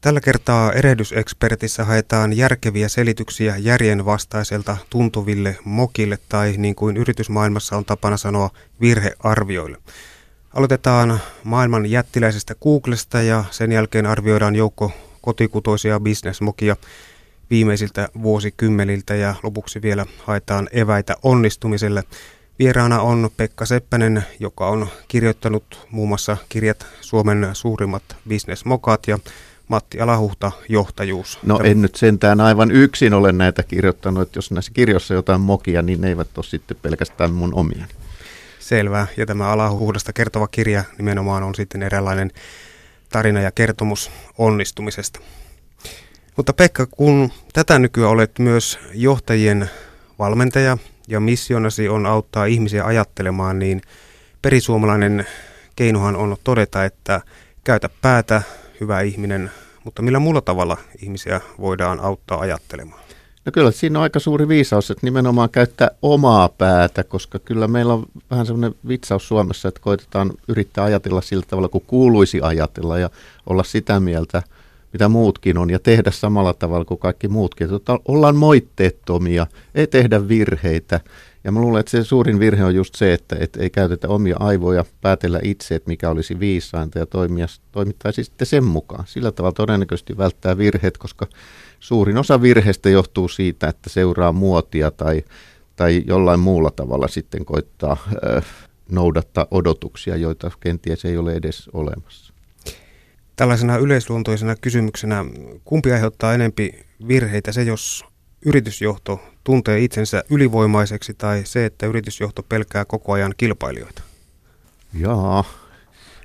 Tällä kertaa erehdysekspertissä haetaan järkeviä selityksiä järjenvastaiselta tuntuville mokille tai niin kuin yritysmaailmassa on tapana sanoa virhearvioille. Aloitetaan maailman jättiläisestä Googlesta ja sen jälkeen arvioidaan joukko kotikutoisia bisnesmokia viimeisiltä vuosikymmeniltä ja lopuksi vielä haetaan eväitä onnistumiselle. Vieraana on Pekka Seppänen, joka on kirjoittanut muun muassa kirjat Suomen suurimmat bisnesmokat ja Matti Alahuhta, johtajuus. No Tämä... en nyt sentään aivan yksin ole näitä kirjoittanut, että jos näissä kirjoissa jotain mokia, niin ne eivät ole sitten pelkästään mun omia. Selvä. Ja tämä Alahuhdasta kertova kirja nimenomaan on sitten eräänlainen tarina ja kertomus onnistumisesta. Mutta Pekka, kun tätä nykyään olet myös johtajien valmentaja ja missionasi on auttaa ihmisiä ajattelemaan, niin perisuomalainen keinohan on todeta, että käytä päätä, hyvä ihminen, mutta millä muulla tavalla ihmisiä voidaan auttaa ajattelemaan? No kyllä siinä on aika suuri viisaus, että nimenomaan käyttää omaa päätä, koska kyllä meillä on vähän semmoinen vitsaus Suomessa, että koitetaan yrittää ajatella sillä tavalla kuin kuuluisi ajatella ja olla sitä mieltä, mitä muutkin on, ja tehdä samalla tavalla kuin kaikki muutkin. Että ollaan moitteettomia, ei tehdä virheitä. Ja mä luulen, että se suurin virhe on just se, että, että ei käytetä omia aivoja päätellä itse, että mikä olisi viisainta ja toimia, toimittaisi sitten sen mukaan. Sillä tavalla todennäköisesti välttää virheet, koska suurin osa virheistä johtuu siitä, että seuraa muotia tai, tai jollain muulla tavalla sitten koittaa äh, noudattaa odotuksia, joita kenties ei ole edes olemassa. Tällaisena yleisluontoisena kysymyksenä, kumpi aiheuttaa enempi virheitä, se jos yritysjohto tuntee itsensä ylivoimaiseksi tai se, että yritysjohto pelkää koko ajan kilpailijoita? Jaa,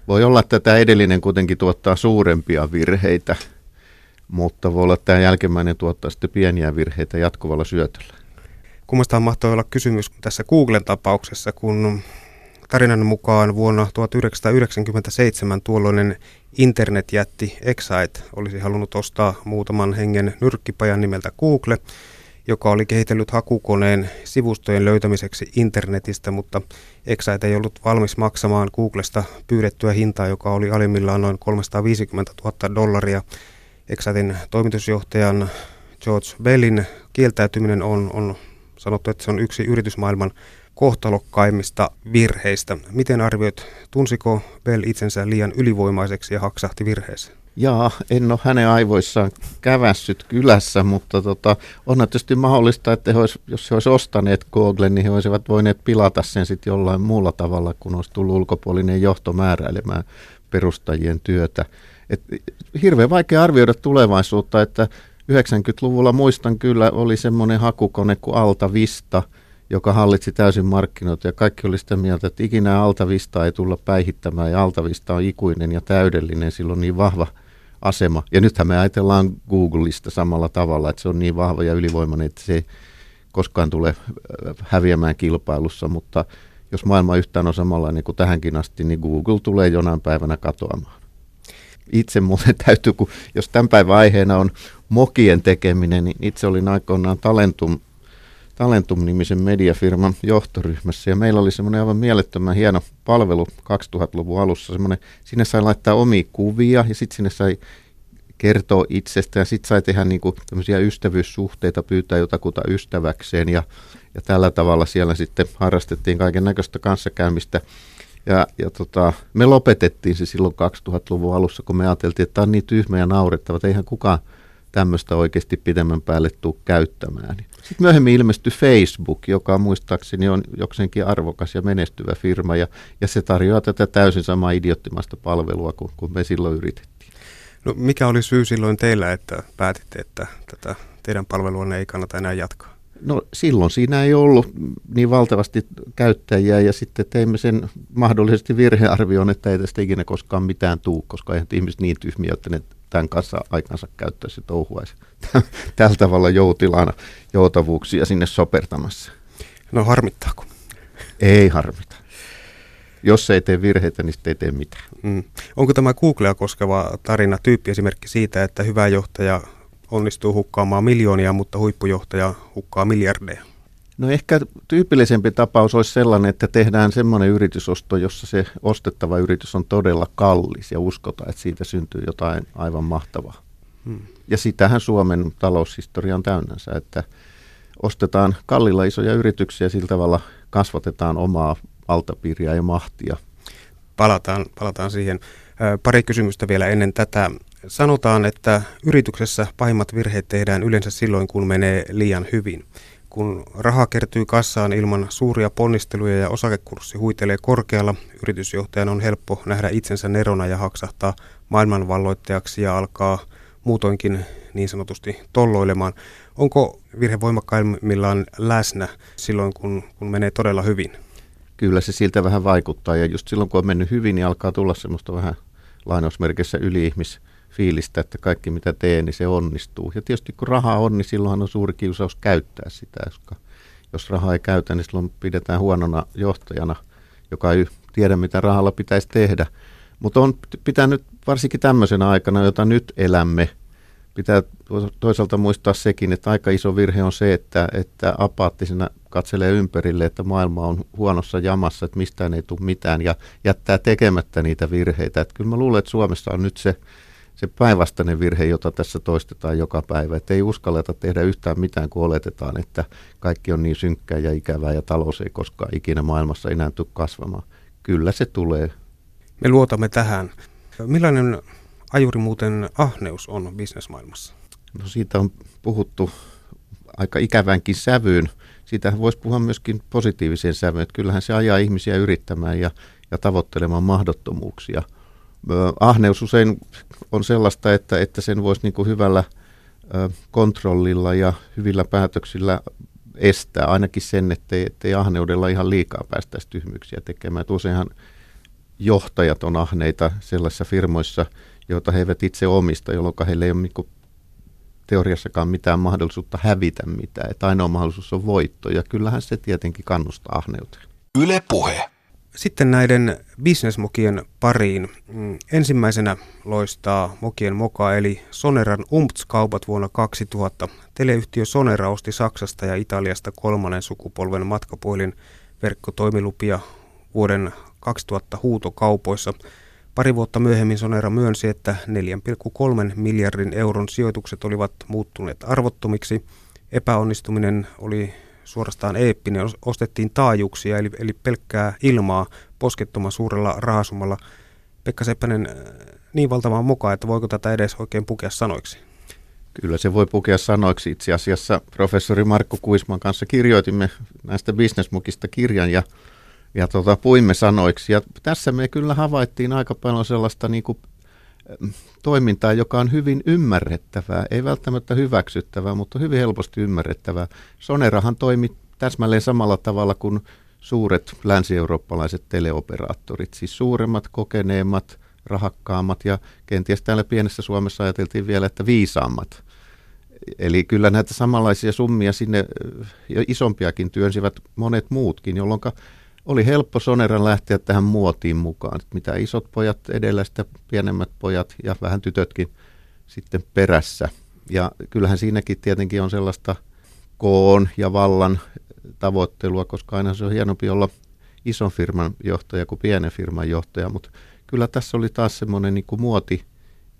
voi olla, että tämä edellinen kuitenkin tuottaa suurempia virheitä, mutta voi olla, että tämä jälkimmäinen tuottaa sitten pieniä virheitä jatkuvalla syötöllä. Kummastaan mahtoi olla kysymys tässä Googlen tapauksessa, kun tarinan mukaan vuonna 1997 tuolloinen internetjätti Excite olisi halunnut ostaa muutaman hengen nyrkkipajan nimeltä Google, joka oli kehitellyt hakukoneen sivustojen löytämiseksi internetistä, mutta Excite ei ollut valmis maksamaan Googlesta pyydettyä hintaa, joka oli alimmillaan noin 350 000 dollaria. Excitein toimitusjohtajan George Bellin kieltäytyminen on, on sanottu, että se on yksi yritysmaailman kohtalokkaimmista virheistä. Miten arvioit, tunsiko Bell itsensä liian ylivoimaiseksi ja haksahti virheeseen? Jaa, en ole hänen aivoissaan kävässyt kylässä, mutta tota, on tietysti mahdollista, että he olisi, jos he olisivat ostaneet Google, niin he olisivat voineet pilata sen sitten jollain muulla tavalla, kun olisi tullut ulkopuolinen johto määräilemään perustajien työtä. Et, hirveän vaikea arvioida tulevaisuutta, että 90-luvulla muistan kyllä oli semmoinen hakukone kuin Alta Vista – joka hallitsi täysin markkinoita ja kaikki oli sitä mieltä, että ikinä Altavista ei tulla päihittämään ja Altavista on ikuinen ja täydellinen, sillä on niin vahva asema. Ja nythän me ajatellaan Googlista samalla tavalla, että se on niin vahva ja ylivoimainen, että se ei koskaan tule äh, häviämään kilpailussa, mutta jos maailma yhtään on samanlainen kuin tähänkin asti, niin Google tulee jonain päivänä katoamaan. Itse muuten täytyy, kun jos tämän päivän aiheena on mokien tekeminen, niin itse olin aikoinaan Talentum Talentum-nimisen mediafirman johtoryhmässä ja meillä oli semmoinen aivan mielettömän hieno palvelu 2000-luvun alussa. Semmoinen, sinne sai laittaa omia kuvia ja sitten sinne sai kertoa itsestä ja sitten sai tehdä niinku tämmöisiä ystävyyssuhteita, pyytää jotakuta ystäväkseen ja, ja tällä tavalla siellä sitten harrastettiin kaiken näköistä kanssakäymistä. Ja, ja tota, me lopetettiin se silloin 2000-luvun alussa, kun me ajateltiin, että tämä on niin tyhmä ja naurettava, että eihän kukaan tämmöistä oikeasti pidemmän päälle tule käyttämään. Sitten myöhemmin ilmestyi Facebook, joka muistaakseni on jokseenkin arvokas ja menestyvä firma, ja, ja se tarjoaa tätä täysin samaa idiottimasta palvelua kuin, kuin me silloin yritettiin. No mikä oli syy silloin teillä, että päätitte, että tätä teidän palvelua ei kannata enää jatkaa? No silloin siinä ei ollut niin valtavasti käyttäjiä ja sitten teimme sen mahdollisesti virhearvioon, että ei tästä ikinä koskaan mitään tuu, koska eihän ihmiset niin tyhmiä, että ne tämän kanssa aikansa käyttäisi touhuaisi tällä tavalla joutilana joutavuuksia sinne sopertamassa. No harmittaako? Ei harmita. Jos ei tee virheitä, niin ei tee mitään. Mm. Onko tämä Googlea koskeva tarina tyyppiesimerkki siitä, että hyvä johtaja onnistuu hukkaamaan miljoonia, mutta huippujohtaja hukkaa miljardeja? No ehkä tyypillisempi tapaus olisi sellainen, että tehdään semmoinen yritysosto, jossa se ostettava yritys on todella kallis ja uskotaan, että siitä syntyy jotain aivan mahtavaa. Hmm. Ja sitähän Suomen taloushistoria on täynnänsä, että ostetaan kallilla isoja yrityksiä ja sillä tavalla kasvatetaan omaa valtapiiriä ja mahtia. Palataan, palataan siihen. Pari kysymystä vielä ennen tätä. Sanotaan, että yrityksessä pahimmat virheet tehdään yleensä silloin, kun menee liian hyvin. Kun raha kertyy kassaan ilman suuria ponnisteluja ja osakekurssi huitelee korkealla, yritysjohtajan on helppo nähdä itsensä nerona ja haksahtaa maailmanvalloittajaksi ja alkaa muutoinkin niin sanotusti tolloilemaan. Onko virhe voimakkaimmillaan läsnä silloin, kun, kun menee todella hyvin? Kyllä se siltä vähän vaikuttaa ja just silloin kun on mennyt hyvin, niin alkaa tulla semmoista vähän lainausmerkissä yliihmis fiilistä, että kaikki mitä teen, niin se onnistuu. Ja tietysti kun rahaa on, niin silloinhan on suuri kiusaus käyttää sitä, koska jos rahaa ei käytä, niin silloin pidetään huonona johtajana, joka ei tiedä, mitä rahalla pitäisi tehdä. Mutta on pitänyt varsinkin tämmöisenä aikana, jota nyt elämme, pitää toisaalta muistaa sekin, että aika iso virhe on se, että, että apaattisena katselee ympärille, että maailma on huonossa jamassa, että mistään ei tule mitään ja jättää tekemättä niitä virheitä. Että kyllä mä luulen, että Suomessa on nyt se, se päinvastainen virhe, jota tässä toistetaan joka päivä. Että ei uskalleta tehdä yhtään mitään, kun oletetaan, että kaikki on niin synkkää ja ikävää ja talous ei koskaan ikinä maailmassa enää tule kasvamaan. Kyllä se tulee. Me luotamme tähän. Millainen ajuri muuten ahneus on bisnesmaailmassa? No siitä on puhuttu aika ikävänkin sävyyn. Siitä voisi puhua myöskin positiiviseen sävyyn, että kyllähän se ajaa ihmisiä yrittämään ja, ja tavoittelemaan mahdottomuuksia. Ahneus usein on sellaista, että, että sen voisi niin kuin hyvällä kontrollilla ja hyvillä päätöksillä estää ainakin sen, ettei, ettei ahneudella ihan liikaa päästäisi tyhmyyksiä tekemään. Että useinhan johtajat on ahneita sellaisissa firmoissa, joita he eivät itse omista, jolloin heillä ei ole niin teoriassakaan mitään mahdollisuutta hävitä mitään. Että ainoa mahdollisuus on voitto ja kyllähän se tietenkin kannustaa ahneuteen. Yle puhe. Sitten näiden bisnesmokien pariin. Mm, ensimmäisenä loistaa mokien moka eli Soneran UMTS-kaupat vuonna 2000. Teleyhtiö Sonera osti Saksasta ja Italiasta kolmannen sukupolven matkapuhelin verkkotoimilupia vuoden 2000 huutokaupoissa. Pari vuotta myöhemmin Sonera myönsi, että 4,3 miljardin euron sijoitukset olivat muuttuneet arvottomiksi. Epäonnistuminen oli suorastaan eeppinen. Ostettiin taajuuksia, eli, eli pelkkää ilmaa poskettoman suurella rahasummalla. Pekka Seppänen, äh, niin valtavan mukaan, että voiko tätä edes oikein pukea sanoiksi? Kyllä se voi pukea sanoiksi. Itse asiassa professori Markku Kuisman kanssa kirjoitimme näistä bisnesmukista kirjan ja ja tota, puimme sanoiksi. Ja tässä me kyllä havaittiin aika paljon sellaista niin kuin, toimintaa, joka on hyvin ymmärrettävää, ei välttämättä hyväksyttävää, mutta hyvin helposti ymmärrettävää. Sonerahan toimi täsmälleen samalla tavalla kuin suuret länsi-eurooppalaiset teleoperaattorit, siis suuremmat, kokeneemmat, rahakkaammat ja kenties täällä pienessä Suomessa ajateltiin vielä, että viisaammat. Eli kyllä näitä samanlaisia summia sinne ja isompiakin työnsivät monet muutkin, jolloin oli helppo Soneran lähteä tähän muotiin mukaan. Että mitä isot pojat edellä, sitä pienemmät pojat ja vähän tytötkin sitten perässä. Ja kyllähän siinäkin tietenkin on sellaista koon ja vallan tavoittelua, koska aina se on hienompi olla ison firman johtaja kuin pienen firman johtaja, mutta kyllä tässä oli taas semmoinen niin muoti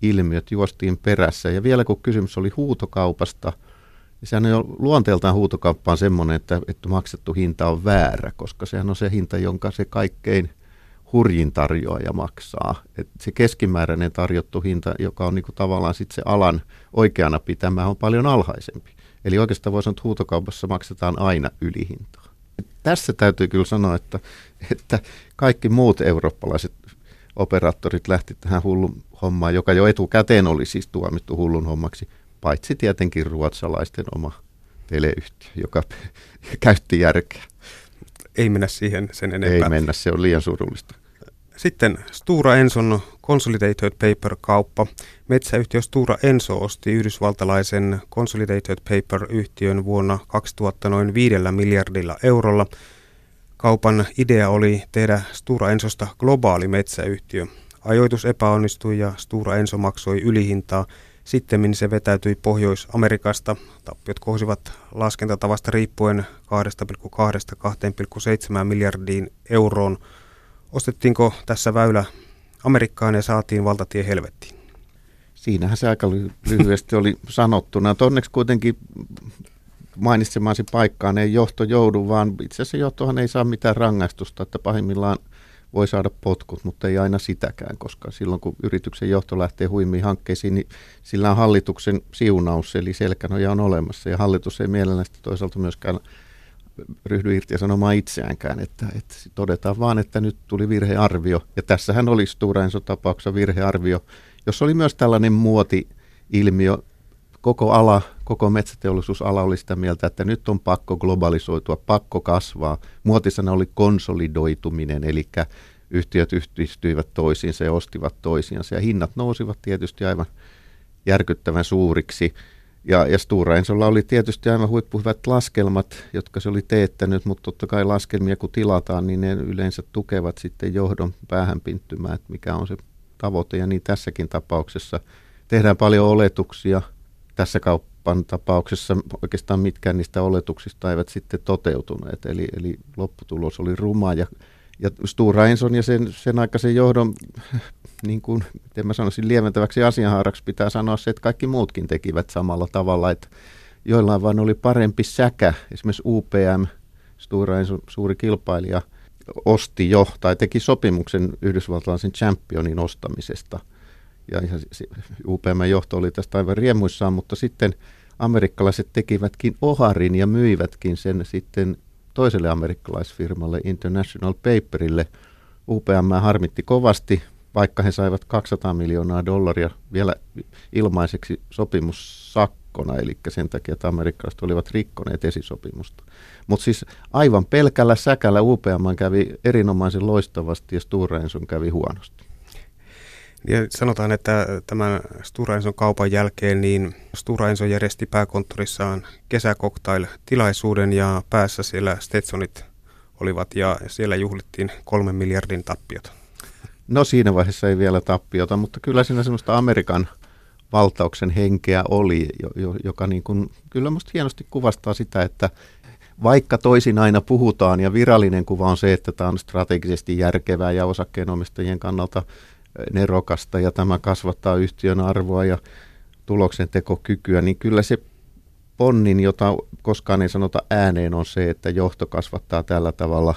ilmiöt juostiin perässä. Ja vielä kun kysymys oli huutokaupasta – niin sehän on jo luonteeltaan huutokauppaan semmoinen, että, että maksettu hinta on väärä, koska sehän on se hinta, jonka se kaikkein hurjin tarjoaja maksaa. Et se keskimääräinen tarjottu hinta, joka on niinku tavallaan sit se alan oikeana pitämä, on paljon alhaisempi. Eli oikeastaan voisi sanoa, että huutokaupassa maksetaan aina ylihintaa. Et tässä täytyy kyllä sanoa, että, että kaikki muut eurooppalaiset operaattorit lähti tähän hullun hommaan, joka jo etukäteen oli siis tuomittu hullun hommaksi, paitsi tietenkin ruotsalaisten oma teleyhtiö, joka käytti järkeä. Ei mennä siihen sen enempää. Ei mennä, se on liian surullista. Sitten Stura Enson Consolidated Paper-kauppa. Metsäyhtiö Stura Enso osti yhdysvaltalaisen Consolidated Paper-yhtiön vuonna 2000 noin viidellä miljardilla eurolla. Kaupan idea oli tehdä Stura Ensosta globaali metsäyhtiö. Ajoitus epäonnistui ja Stura Enso maksoi ylihintaa – sitten se vetäytyi Pohjois-Amerikasta. Tappiot kohosivat laskentatavasta riippuen 2,2-2,7 miljardiin euroon. Ostettiinko tässä väylä Amerikkaan ja saatiin valtatie helvettiin? siinähän se aika lyhyesti oli sanottuna. Onneksi kuitenkin mainitsemasi paikkaan ei johto joudu, vaan itse asiassa johtohan ei saa mitään rangaistusta, että pahimmillaan voi saada potkut, mutta ei aina sitäkään, koska silloin kun yrityksen johto lähtee huimiin hankkeisiin, niin sillä on hallituksen siunaus, eli selkänoja on olemassa, ja hallitus ei mielellään toisaalta myöskään ryhdy irti sanomaan itseäänkään, että, että todetaan vaan, että nyt tuli virhearvio. Ja tässähän oli Stura tapauksessa virhearvio, jossa oli myös tällainen muoti-ilmiö. Koko ala, koko metsäteollisuusala oli sitä mieltä, että nyt on pakko globalisoitua, pakko kasvaa. Muotisana oli konsolidoituminen, eli yhtiöt yhdistyivät toisiinsa ja ostivat toisiinsa. Ja hinnat nousivat tietysti aivan järkyttävän suuriksi. Ja, ja Stora Ensolla oli tietysti aivan huippuhyvät laskelmat, jotka se oli teettänyt, mutta totta kai laskelmia kun tilataan, niin ne yleensä tukevat sitten johdon päähänpinttymää, että mikä on se tavoite. Ja niin tässäkin tapauksessa tehdään paljon oletuksia. Tässä kauppan tapauksessa oikeastaan mitkään niistä oletuksista eivät sitten toteutuneet, eli, eli lopputulos oli ruma ja ja Stura Enson ja sen, sen aikaisen johdon, niin kuin, miten mä sanoisin, lieventäväksi asianhaaraksi pitää sanoa se, että kaikki muutkin tekivät samalla tavalla, että joillain vain oli parempi säkä. Esimerkiksi UPM, Stura Enson suuri kilpailija, osti jo tai teki sopimuksen yhdysvaltalaisen championin ostamisesta. Ja, ja UPM-johto oli tästä aivan riemuissaan, mutta sitten amerikkalaiset tekivätkin oharin ja myivätkin sen sitten toiselle amerikkalaisfirmalle International Paperille. UPM harmitti kovasti, vaikka he saivat 200 miljoonaa dollaria vielä ilmaiseksi sopimussakkona, eli sen takia, että amerikkalaiset olivat rikkoneet esisopimusta. Mutta siis aivan pelkällä säkällä UPM kävi erinomaisen loistavasti ja Stora kävi huonosti. Ja sanotaan, että tämän Stura Enson kaupan jälkeen niin Stura Enso järjesti pääkonttorissaan kesäkoktail-tilaisuuden ja päässä siellä Stetsonit olivat ja siellä juhlittiin kolmen miljardin tappiota. No siinä vaiheessa ei vielä tappiota, mutta kyllä siinä semmoista Amerikan valtauksen henkeä oli, joka niin kuin, kyllä musta hienosti kuvastaa sitä, että vaikka toisin aina puhutaan ja virallinen kuva on se, että tämä on strategisesti järkevää ja osakkeenomistajien kannalta nerokasta ja tämä kasvattaa yhtiön arvoa ja tuloksen tekokykyä, niin kyllä se ponnin, jota koskaan ei sanota ääneen, on se, että johto kasvattaa tällä tavalla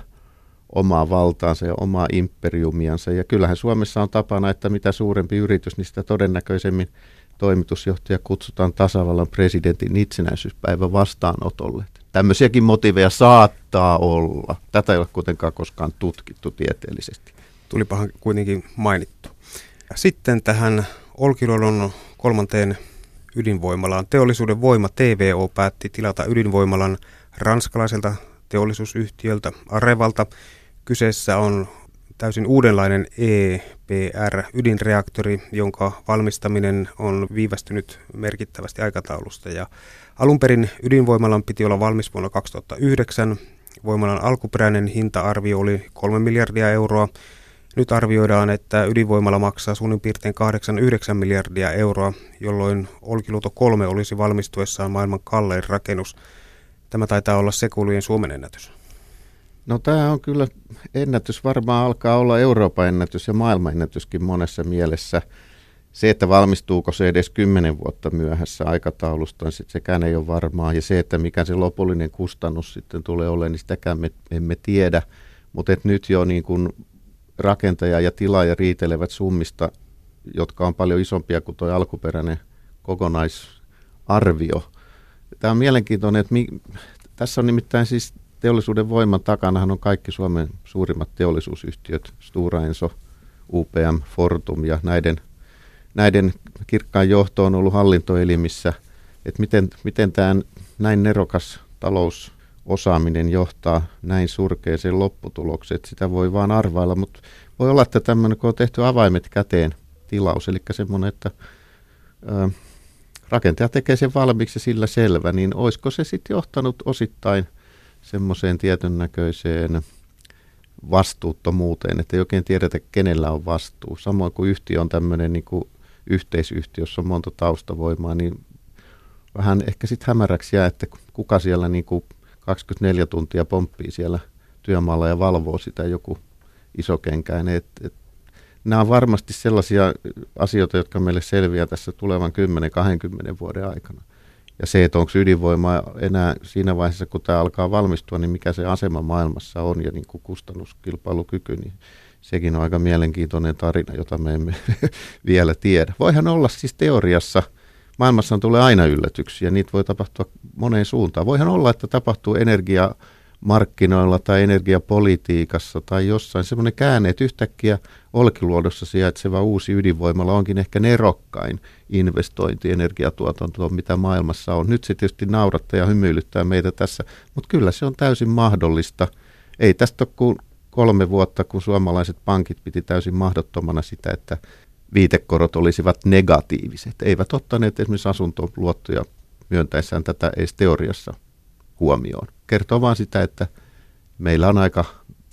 omaa valtaansa ja omaa imperiumiansa. Ja kyllähän Suomessa on tapana, että mitä suurempi yritys, niin sitä todennäköisemmin toimitusjohtaja kutsutaan tasavallan presidentin itsenäisyyspäivän vastaanotolle. Tämmöisiäkin motiveja saattaa olla. Tätä ei ole kuitenkaan koskaan tutkittu tieteellisesti tulipahan kuitenkin mainittu. Sitten tähän Olkiluodon kolmanteen ydinvoimalaan. Teollisuuden voima TVO päätti tilata ydinvoimalan ranskalaiselta teollisuusyhtiöltä Arevalta. Kyseessä on täysin uudenlainen EPR-ydinreaktori, jonka valmistaminen on viivästynyt merkittävästi aikataulusta. Ja alun perin ydinvoimalan piti olla valmis vuonna 2009. Voimalan alkuperäinen hinta-arvio oli 3 miljardia euroa. Nyt arvioidaan, että ydinvoimalla maksaa suunnin piirtein 8-9 miljardia euroa, jolloin Olkiluoto 3 olisi valmistuessaan maailman kallein rakennus. Tämä taitaa olla sekuulujen Suomen ennätys. No tämä on kyllä ennätys, varmaan alkaa olla Euroopan ennätys ja maailman ennätyskin monessa mielessä. Se, että valmistuuko se edes kymmenen vuotta myöhässä aikataulusta, niin sekään ei ole varmaa. Ja se, että mikä se lopullinen kustannus sitten tulee olemaan, niin sitäkään me emme tiedä. Mutta nyt jo niin kuin rakentaja ja tilaaja riitelevät summista, jotka on paljon isompia kuin tuo alkuperäinen kokonaisarvio. Tämä on mielenkiintoinen, että mi, tässä on nimittäin siis teollisuuden voiman takanahan on kaikki Suomen suurimmat teollisuusyhtiöt, Stura Enso, UPM, Fortum ja näiden, näiden kirkkaan johto on ollut hallintoelimissä, että miten, miten tämä näin nerokas talous osaaminen johtaa näin surkeeseen lopputulokseen, että sitä voi vaan arvailla, mutta voi olla, että tämmöinen, kun on tehty avaimet käteen tilaus, eli semmoinen, että ö, rakentaja tekee sen valmiiksi sillä selvä, niin olisiko se sitten johtanut osittain semmoiseen tietyn näköiseen vastuuttomuuteen, että ei oikein tiedetä, kenellä on vastuu. Samoin kuin yhtiö on tämmöinen niin kuin yhteisyhtiö, jossa on monta taustavoimaa, niin vähän ehkä sitten hämäräksi jää, että kuka siellä niin kuin 24 tuntia pomppii siellä työmaalla ja valvoo sitä joku isokenkäinen. Et, et, nämä on varmasti sellaisia asioita, jotka meille selviää tässä tulevan 10-20 vuoden aikana. Ja se, että onko ydinvoima enää siinä vaiheessa, kun tämä alkaa valmistua, niin mikä se asema maailmassa on ja niin kuin kustannuskilpailukyky, niin sekin on aika mielenkiintoinen tarina, jota me emme vielä tiedä. Voihan olla siis teoriassa, maailmassa tulee aina yllätyksiä, niitä voi tapahtua moneen suuntaan. Voihan olla, että tapahtuu energia markkinoilla tai energiapolitiikassa tai jossain semmoinen käänne, että yhtäkkiä Olkiluodossa sijaitseva uusi ydinvoimala onkin ehkä nerokkain investointi energiatuotantoon, mitä maailmassa on. Nyt se tietysti naurattaa ja hymyilyttää meitä tässä, mutta kyllä se on täysin mahdollista. Ei tästä ole kuin kolme vuotta, kun suomalaiset pankit piti täysin mahdottomana sitä, että viitekorot olisivat negatiiviset. Eivät ottaneet esimerkiksi asuntoluottoja myöntäessään tätä edes teoriassa huomioon. Kertoo vaan sitä, että meillä on aika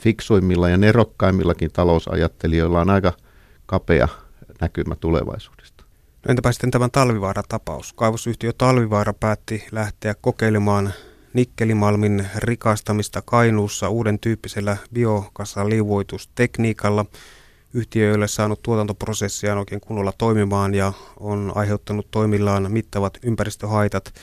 fiksuimmilla ja nerokkaimmillakin talousajattelijoilla on aika kapea näkymä tulevaisuudesta. No entäpä sitten tämän Talvivaara-tapaus? Kaivosyhtiö Talvivaara päätti lähteä kokeilemaan nikkelimalmin rikastamista Kainuussa uuden tyyppisellä biokasaliuoitustekniikalla. Yhtiö ei ole saanut tuotantoprosessia oikein kunnolla toimimaan ja on aiheuttanut toimillaan mittavat ympäristöhaitat.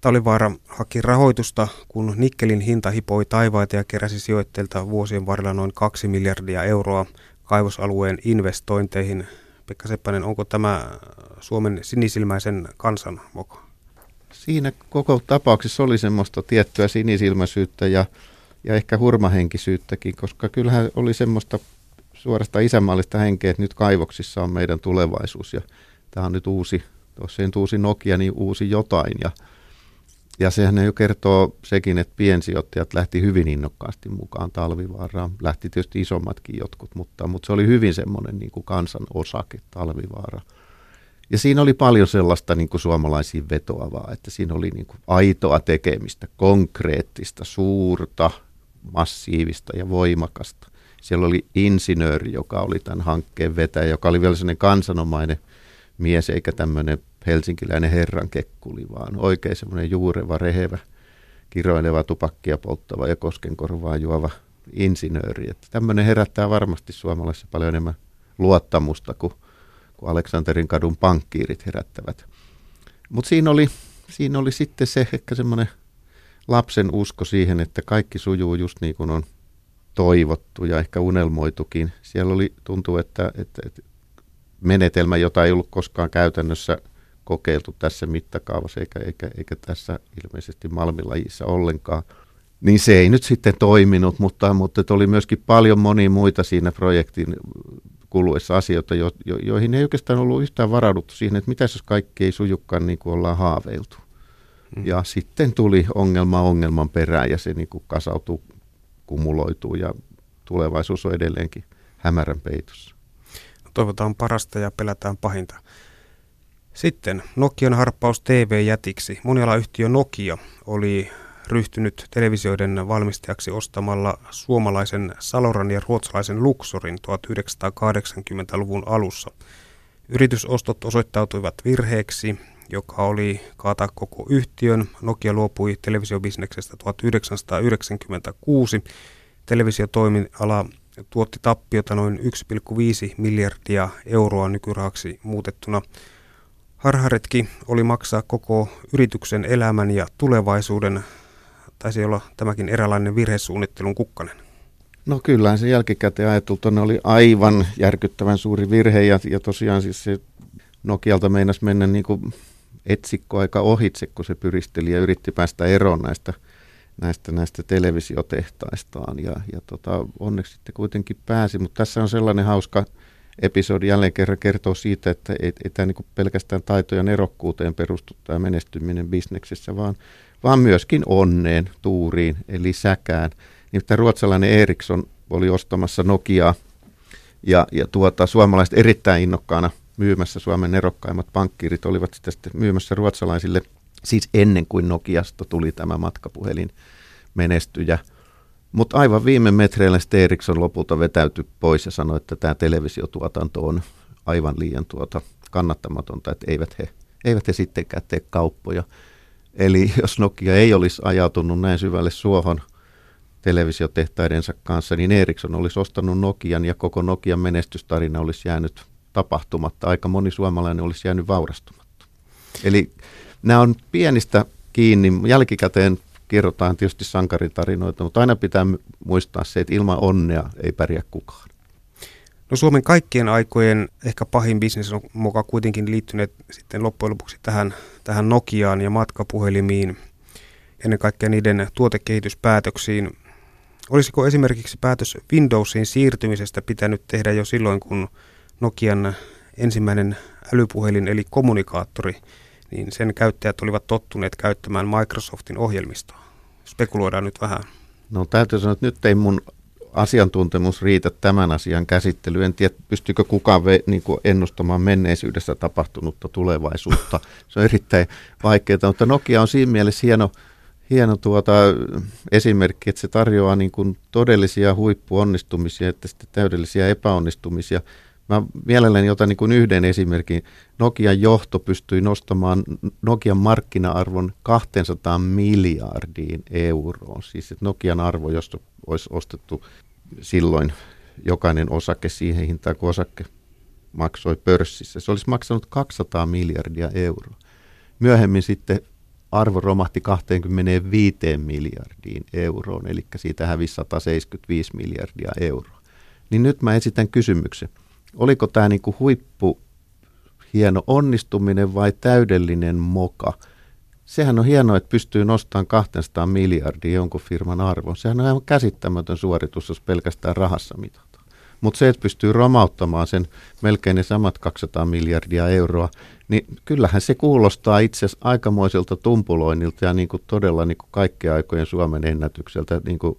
Talvivaara haki rahoitusta, kun nikkelin hinta hipoi taivaita ja keräsi sijoitteilta vuosien varrella noin 2 miljardia euroa kaivosalueen investointeihin. Pekka Seppänen, onko tämä Suomen sinisilmäisen kansan moka? Siinä koko tapauksessa oli semmoista tiettyä sinisilmäisyyttä ja, ja ehkä hurmahenkisyyttäkin, koska kyllähän oli semmoista suorasta isämaallista henkeä, että nyt kaivoksissa on meidän tulevaisuus ja tämä on nyt uusi, jos ei nyt uusi Nokia, niin uusi jotain ja ja sehän jo kertoo sekin, että piensijoittajat lähti hyvin innokkaasti mukaan talvivaaraan. Lähti tietysti isommatkin jotkut, mutta, mutta se oli hyvin semmoinen niin kuin kansan osake talvivaara. Ja siinä oli paljon sellaista niin kuin suomalaisiin vetoavaa, että siinä oli niin kuin aitoa tekemistä, konkreettista, suurta, massiivista ja voimakasta. Siellä oli insinööri, joka oli tämän hankkeen vetäjä, joka oli vielä sellainen kansanomainen mies eikä tämmöinen helsinkiläinen herran kekkuli, vaan oikein semmoinen juureva, rehevä, kiroileva, tupakkia polttava ja koskenkorvaa juova insinööri. Että tämmöinen herättää varmasti suomalaisissa paljon enemmän luottamusta kuin, kuin Aleksanterin kadun pankkiirit herättävät. Mutta siinä oli, siinä oli sitten se ehkä semmoinen lapsen usko siihen, että kaikki sujuu just niin kuin on toivottu ja ehkä unelmoitukin. Siellä oli, tuntuu, että, että, että menetelmä, jota ei ollut koskaan käytännössä kokeiltu tässä mittakaavassa eikä, eikä, eikä tässä ilmeisesti malmilajissa ollenkaan. Niin se ei nyt sitten toiminut, mutta, mutta oli myöskin paljon monia muita siinä projektin kuluessa asioita, jo, jo, joihin ei oikeastaan ollut yhtään varauduttu siihen, että mitä jos kaikki ei sujukaan niin kuin ollaan haaveiltu. Hmm. Ja sitten tuli ongelma ongelman perään ja se niin kuin kasautuu, kumuloituu ja tulevaisuus on edelleenkin hämärän peitossa. Toivotaan parasta ja pelätään pahinta. Sitten Nokian harppaus TV-jätiksi. Monialayhtiö Nokia oli ryhtynyt televisioiden valmistajaksi ostamalla suomalaisen Saloran ja ruotsalaisen Luxorin 1980-luvun alussa. Yritysostot osoittautuivat virheeksi, joka oli kaataa koko yhtiön. Nokia luopui televisiobisneksestä 1996. Televisiotoimiala tuotti tappiota noin 1,5 miljardia euroa nykyrahaksi muutettuna. Harharetki oli maksaa koko yrityksen elämän ja tulevaisuuden. Taisi olla tämäkin eräänlainen virhesuunnittelun kukkanen. No kyllä, se jälkikäteen ajatulta oli aivan järkyttävän suuri virhe ja, ja tosiaan siis se Nokialta meinasi mennä niin kuin etsikko aika ohitse, kun se pyristeli ja yritti päästä eroon näistä, näistä, näistä televisiotehtaistaan ja, ja tota, onneksi sitten kuitenkin pääsi, mutta tässä on sellainen hauska episodi jälleen kerran kertoo siitä, että ei, ei tämä niin pelkästään taitojen erokkuuteen perustu tämä menestyminen bisneksessä, vaan, vaan myöskin onneen, tuuriin, eli säkään. Nimittäin ruotsalainen Ericsson oli ostamassa Nokiaa ja, ja tuota, suomalaiset erittäin innokkaana myymässä Suomen erokkaimmat pankkiirit olivat sitä sitten myymässä ruotsalaisille, siis ennen kuin Nokiasta tuli tämä matkapuhelin menestyjä – mutta aivan viime metreillä sitten Eriksson lopulta vetäytyi pois ja sanoi, että tämä televisiotuotanto on aivan liian tuota kannattamatonta, että eivät he, eivät he sittenkään tee kauppoja. Eli jos Nokia ei olisi ajautunut näin syvälle suohon televisiotehtaidensa kanssa, niin Ericsson olisi ostanut Nokian ja koko Nokian menestystarina olisi jäänyt tapahtumatta. Aika moni suomalainen olisi jäänyt vaurastumatta. Eli nämä on pienistä kiinni. Jälkikäteen kerrotaan tietysti sankaritarinoita, mutta aina pitää muistaa se, että ilman onnea ei pärjää kukaan. No Suomen kaikkien aikojen ehkä pahin bisnes on mukaan kuitenkin liittyneet sitten loppujen lopuksi tähän, tähän Nokiaan ja matkapuhelimiin, ennen kaikkea niiden tuotekehityspäätöksiin. Olisiko esimerkiksi päätös Windowsiin siirtymisestä pitänyt tehdä jo silloin, kun Nokian ensimmäinen älypuhelin eli kommunikaattori, niin sen käyttäjät olivat tottuneet käyttämään Microsoftin ohjelmistoa? Spekuloidaan nyt vähän. No täytyy sanoa, että nyt ei mun asiantuntemus riitä tämän asian käsittelyyn. En tiedä, pystyykö kukaan ve, niin kuin ennustamaan menneisyydessä tapahtunutta tulevaisuutta. Se on erittäin vaikeaa, mutta Nokia on siinä mielessä hieno, hieno tuota, esimerkki, että se tarjoaa niin kuin todellisia huippuonnistumisia että sitten täydellisiä epäonnistumisia. Mä mielelläni otan niin kuin yhden esimerkin. Nokian johto pystyi nostamaan Nokian markkina-arvon 200 miljardiin euroon. Siis että Nokian arvo, josta olisi ostettu silloin jokainen osake siihen hintaan, kun osake maksoi pörssissä. Se olisi maksanut 200 miljardia euroa. Myöhemmin sitten arvo romahti 25 miljardiin euroon, eli siitä hävisi 175 miljardia euroa. Niin nyt mä esitän kysymyksen. Oliko tämä niinku huippu hieno onnistuminen vai täydellinen moka – Sehän on hienoa, että pystyy nostamaan 200 miljardia jonkun firman arvon. Sehän on aivan käsittämätön suoritus, jos pelkästään rahassa mitataan. Mutta se, että pystyy romauttamaan sen melkein ne samat 200 miljardia euroa, niin kyllähän se kuulostaa itse asiassa aikamoiselta tumpuloinnilta ja niin kuin todella niin kuin kaikkea aikojen Suomen ennätykseltä niin kuin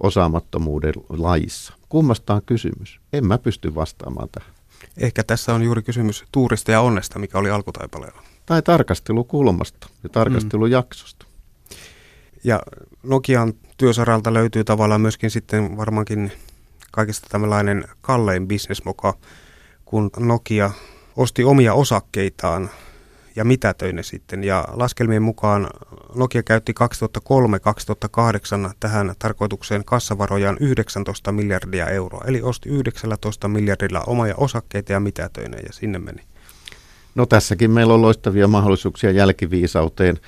osaamattomuuden lajissa. Kummasta on kysymys? En mä pysty vastaamaan tähän. Ehkä tässä on juuri kysymys tuurista ja onnesta, mikä oli alkutaipaleella tai tarkastelukulmasta ja tarkastelujaksosta. Mm. Ja Nokian työsaralta löytyy tavallaan myöskin sitten varmaankin kaikista tämmöinen kallein bisnesmoka, kun Nokia osti omia osakkeitaan ja mitätöi ne sitten. Ja laskelmien mukaan Nokia käytti 2003-2008 tähän tarkoitukseen kassavarojaan 19 miljardia euroa. Eli osti 19 miljardilla omia osakkeita ja mitätöi ne ja sinne meni. No tässäkin meillä on loistavia mahdollisuuksia jälkiviisauteen.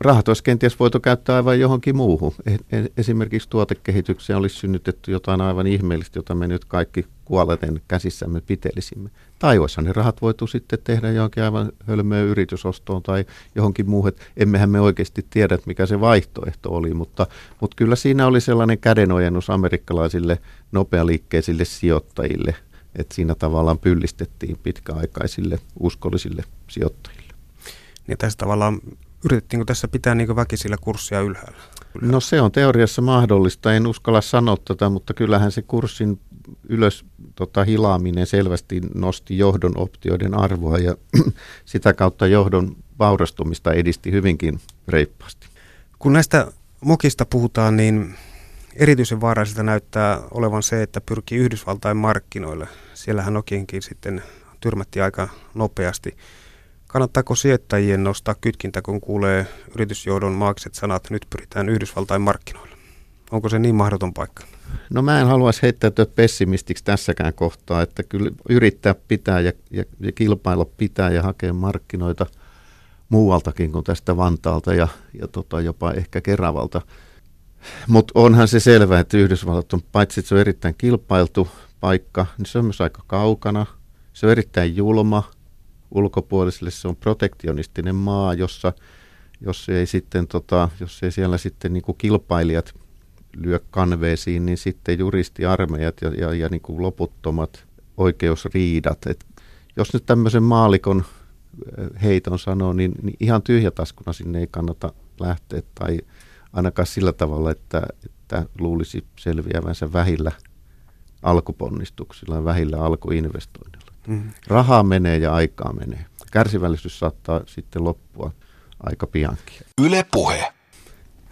Rahat olisi kenties voitu käyttää aivan johonkin muuhun. E-, e-, esimerkiksi tuotekehitykseen olisi synnytetty jotain aivan ihmeellistä, jota me nyt kaikki kuoleten käsissämme pitelisimme. Tai olisihan ne rahat voitu sitten tehdä johonkin aivan hölmöön yritysostoon tai johonkin muuhun. Emmehän me oikeasti tiedä, mikä se vaihtoehto oli, mutta, mutta kyllä siinä oli sellainen kädenojennus amerikkalaisille nopealiikkeisille sijoittajille – että siinä tavallaan pyllistettiin pitkäaikaisille uskollisille sijoittajille. Niin tässä tavallaan yritettiinkö tässä pitää niin väkisillä kurssia ylhäällä? ylhäällä? No se on teoriassa mahdollista, en uskalla sanoa tätä, mutta kyllähän se kurssin ylös tota, hilaaminen selvästi nosti johdon optioiden arvoa ja sitä kautta johdon vaurastumista edisti hyvinkin reippaasti. Kun näistä mokista puhutaan, niin erityisen vaaralliselta näyttää olevan se, että pyrkii Yhdysvaltain markkinoille. Siellähän Nokiankin sitten tyrmätti aika nopeasti. Kannattaako sijoittajien nostaa kytkintä, kun kuulee yritysjohdon maakset sanat, nyt pyritään Yhdysvaltain markkinoille? Onko se niin mahdoton paikka? No mä en haluaisi heittäytyä pessimistiksi tässäkään kohtaa, että kyllä yrittää pitää ja, ja, ja kilpailla pitää ja hakea markkinoita muualtakin kuin tästä Vantaalta ja, ja tota, jopa ehkä Keravalta – mutta onhan se selvää, että Yhdysvallat on, paitsi että se on erittäin kilpailtu paikka, niin se on myös aika kaukana. Se on erittäin julma ulkopuolisille, se on protektionistinen maa, jossa jos ei, sitten, tota, jos ei siellä sitten niin kuin kilpailijat lyö kanveesiin, niin sitten juristiarmeijat ja, ja, ja niin kuin loputtomat oikeusriidat. Et jos nyt tämmöisen maalikon heiton sanoo, niin, niin ihan tyhjätaskuna sinne ei kannata lähteä tai ainakaan sillä tavalla, että, että luulisi selviävänsä vähillä alkuponnistuksilla ja vähillä alkuinvestoinnilla. Mm-hmm. Rahaa menee ja aikaa menee. Kärsivällisyys saattaa sitten loppua aika piankin. Yle puhe.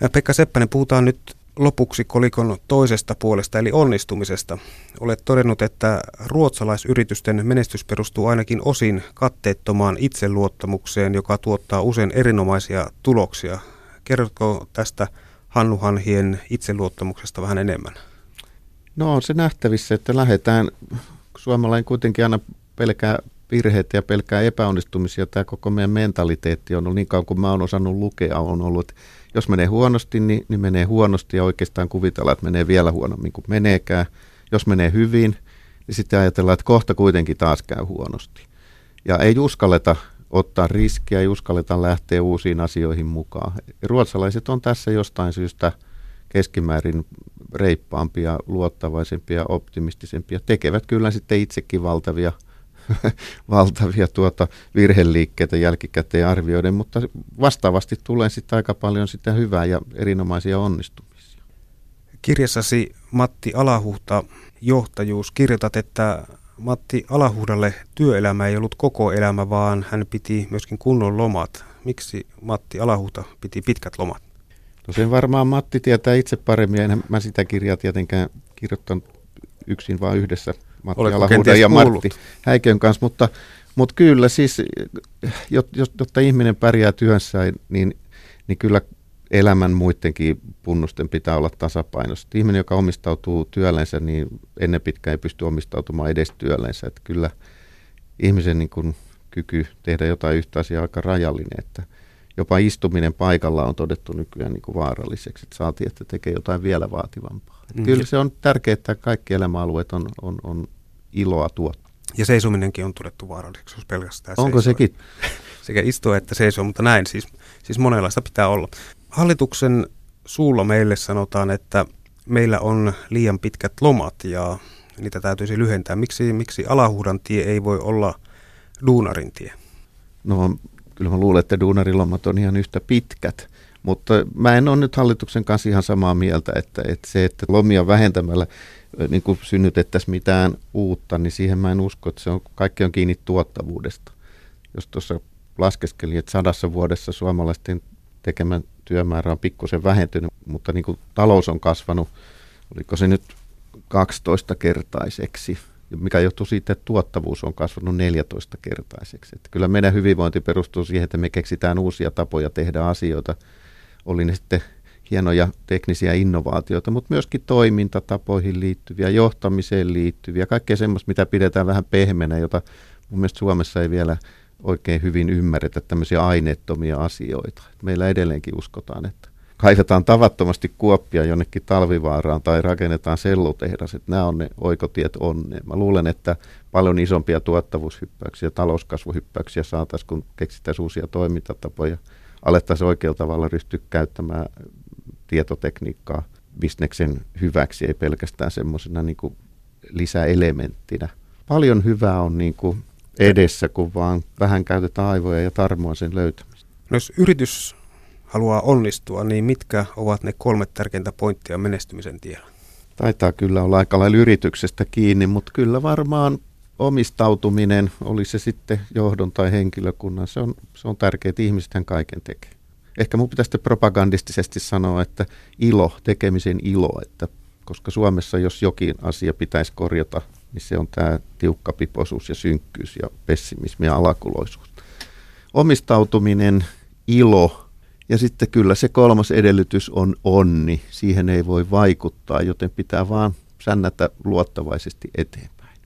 Ja Pekka Seppänen, puhutaan nyt lopuksi kolikon toisesta puolesta eli onnistumisesta. Olet todennut, että ruotsalaisyritysten menestys perustuu ainakin osin katteettomaan itseluottamukseen, joka tuottaa usein erinomaisia tuloksia. Kerrotko tästä Hannu Hanhien itseluottamuksesta vähän enemmän? No on se nähtävissä, että lähdetään, suomalainen kuitenkin aina pelkää virheitä ja pelkää epäonnistumisia. Tämä koko meidän mentaliteetti on ollut niin kauan kuin mä oon osannut lukea, on ollut, että jos menee huonosti, niin, niin menee huonosti ja oikeastaan kuvitellaan, että menee vielä huonommin kuin meneekään. Jos menee hyvin, niin sitten ajatellaan, että kohta kuitenkin taas käy huonosti. Ja ei uskalleta ottaa riskiä, ei uskalleta lähteä uusiin asioihin mukaan. Ruotsalaiset on tässä jostain syystä keskimäärin reippaampia, luottavaisempia, optimistisempia. Tekevät kyllä sitten itsekin valtavia, valtavia tuota virheliikkeitä jälkikäteen arvioiden, mutta vastaavasti tulee sitten aika paljon sitä hyvää ja erinomaisia onnistumisia. Kirjassasi Matti Alahuhta johtajuus kirjoitat, että Matti Alahuhdalle työelämä ei ollut koko elämä, vaan hän piti myöskin kunnon lomat. Miksi Matti Alahuhta piti pitkät lomat? No sen varmaan Matti tietää itse paremmin, en mä sitä kirjaa tietenkään kirjoittanut yksin, vaan yhdessä Matti Alahuhdan ja kuullut? Martti Häikön kanssa, mutta, mutta kyllä siis, jotta ihminen pärjää työssä, niin, niin kyllä elämän muidenkin punnusten pitää olla tasapainossa. Ihminen, joka omistautuu työllensä, niin ennen pitkään ei pysty omistautumaan edes työllensä. Että kyllä ihmisen niin kuin, kyky tehdä jotain yhtä asiaa aika rajallinen, että jopa istuminen paikalla on todettu nykyään niin kuin vaaralliseksi, että saatiin, että tekee jotain vielä vaativampaa. Mm. Kyllä se on tärkeää, että kaikki elämäalueet on, on, on iloa tuottaa. Ja seisominenkin on todettu vaaralliseksi, jos pelkästään Onko seisoo. sekin? Sekä istua että seisoo, mutta näin siis, siis monenlaista pitää olla. Hallituksen suulla meille sanotaan, että meillä on liian pitkät lomat ja niitä täytyisi lyhentää. Miksi, miksi alahuudan tie ei voi olla duunarin tie? No kyllä mä luulen, että duunarilomat on ihan yhtä pitkät. Mutta mä en ole nyt hallituksen kanssa ihan samaa mieltä, että, että se, että lomia vähentämällä niin kuin synnytettäisiin mitään uutta, niin siihen mä en usko, että se on, kaikki on kiinni tuottavuudesta. Jos tuossa laskeskelin, että sadassa vuodessa suomalaisten tekemän työmäärä on pikkusen vähentynyt, mutta niin kuin talous on kasvanut, oliko se nyt 12-kertaiseksi, mikä johtuu siitä, että tuottavuus on kasvanut 14-kertaiseksi. Että kyllä meidän hyvinvointi perustuu siihen, että me keksitään uusia tapoja tehdä asioita, oli ne sitten hienoja teknisiä innovaatioita, mutta myöskin toimintatapoihin liittyviä, johtamiseen liittyviä, kaikkea semmoista, mitä pidetään vähän pehmeänä, jota mun mielestä Suomessa ei vielä oikein hyvin ymmärretä tämmöisiä aineettomia asioita. Meillä edelleenkin uskotaan, että kaivetaan tavattomasti kuoppia jonnekin talvivaaraan tai rakennetaan sellutehdas, että nämä on ne oikotiet onneen. Mä luulen, että paljon isompia tuottavuushyppäyksiä, talouskasvuhyppäyksiä saataisiin, kun keksittäisiin uusia toimintatapoja, alettaisiin oikealla tavalla ryhtyä käyttämään tietotekniikkaa bisneksen hyväksi, ei pelkästään semmoisena niin lisäelementtinä. Paljon hyvää on niin kuin edessä, kun vaan vähän käytetään aivoja ja tarmoa sen löytämistä. No jos yritys haluaa onnistua, niin mitkä ovat ne kolme tärkeintä pointtia menestymisen tiellä? Taitaa kyllä olla aika lailla yrityksestä kiinni, mutta kyllä varmaan omistautuminen, oli se sitten johdon tai henkilökunnan, se on, se on tärkeää, että ihmisethän kaiken tekee. Ehkä mun pitäisi propagandistisesti sanoa, että ilo, tekemisen ilo, että koska Suomessa jos jokin asia pitäisi korjata, niin se on tämä tiukka pipoisuus ja synkkyys ja pessimismi ja alakuloisuus. Omistautuminen, ilo ja sitten kyllä se kolmas edellytys on onni. Siihen ei voi vaikuttaa, joten pitää vaan sännätä luottavaisesti eteenpäin.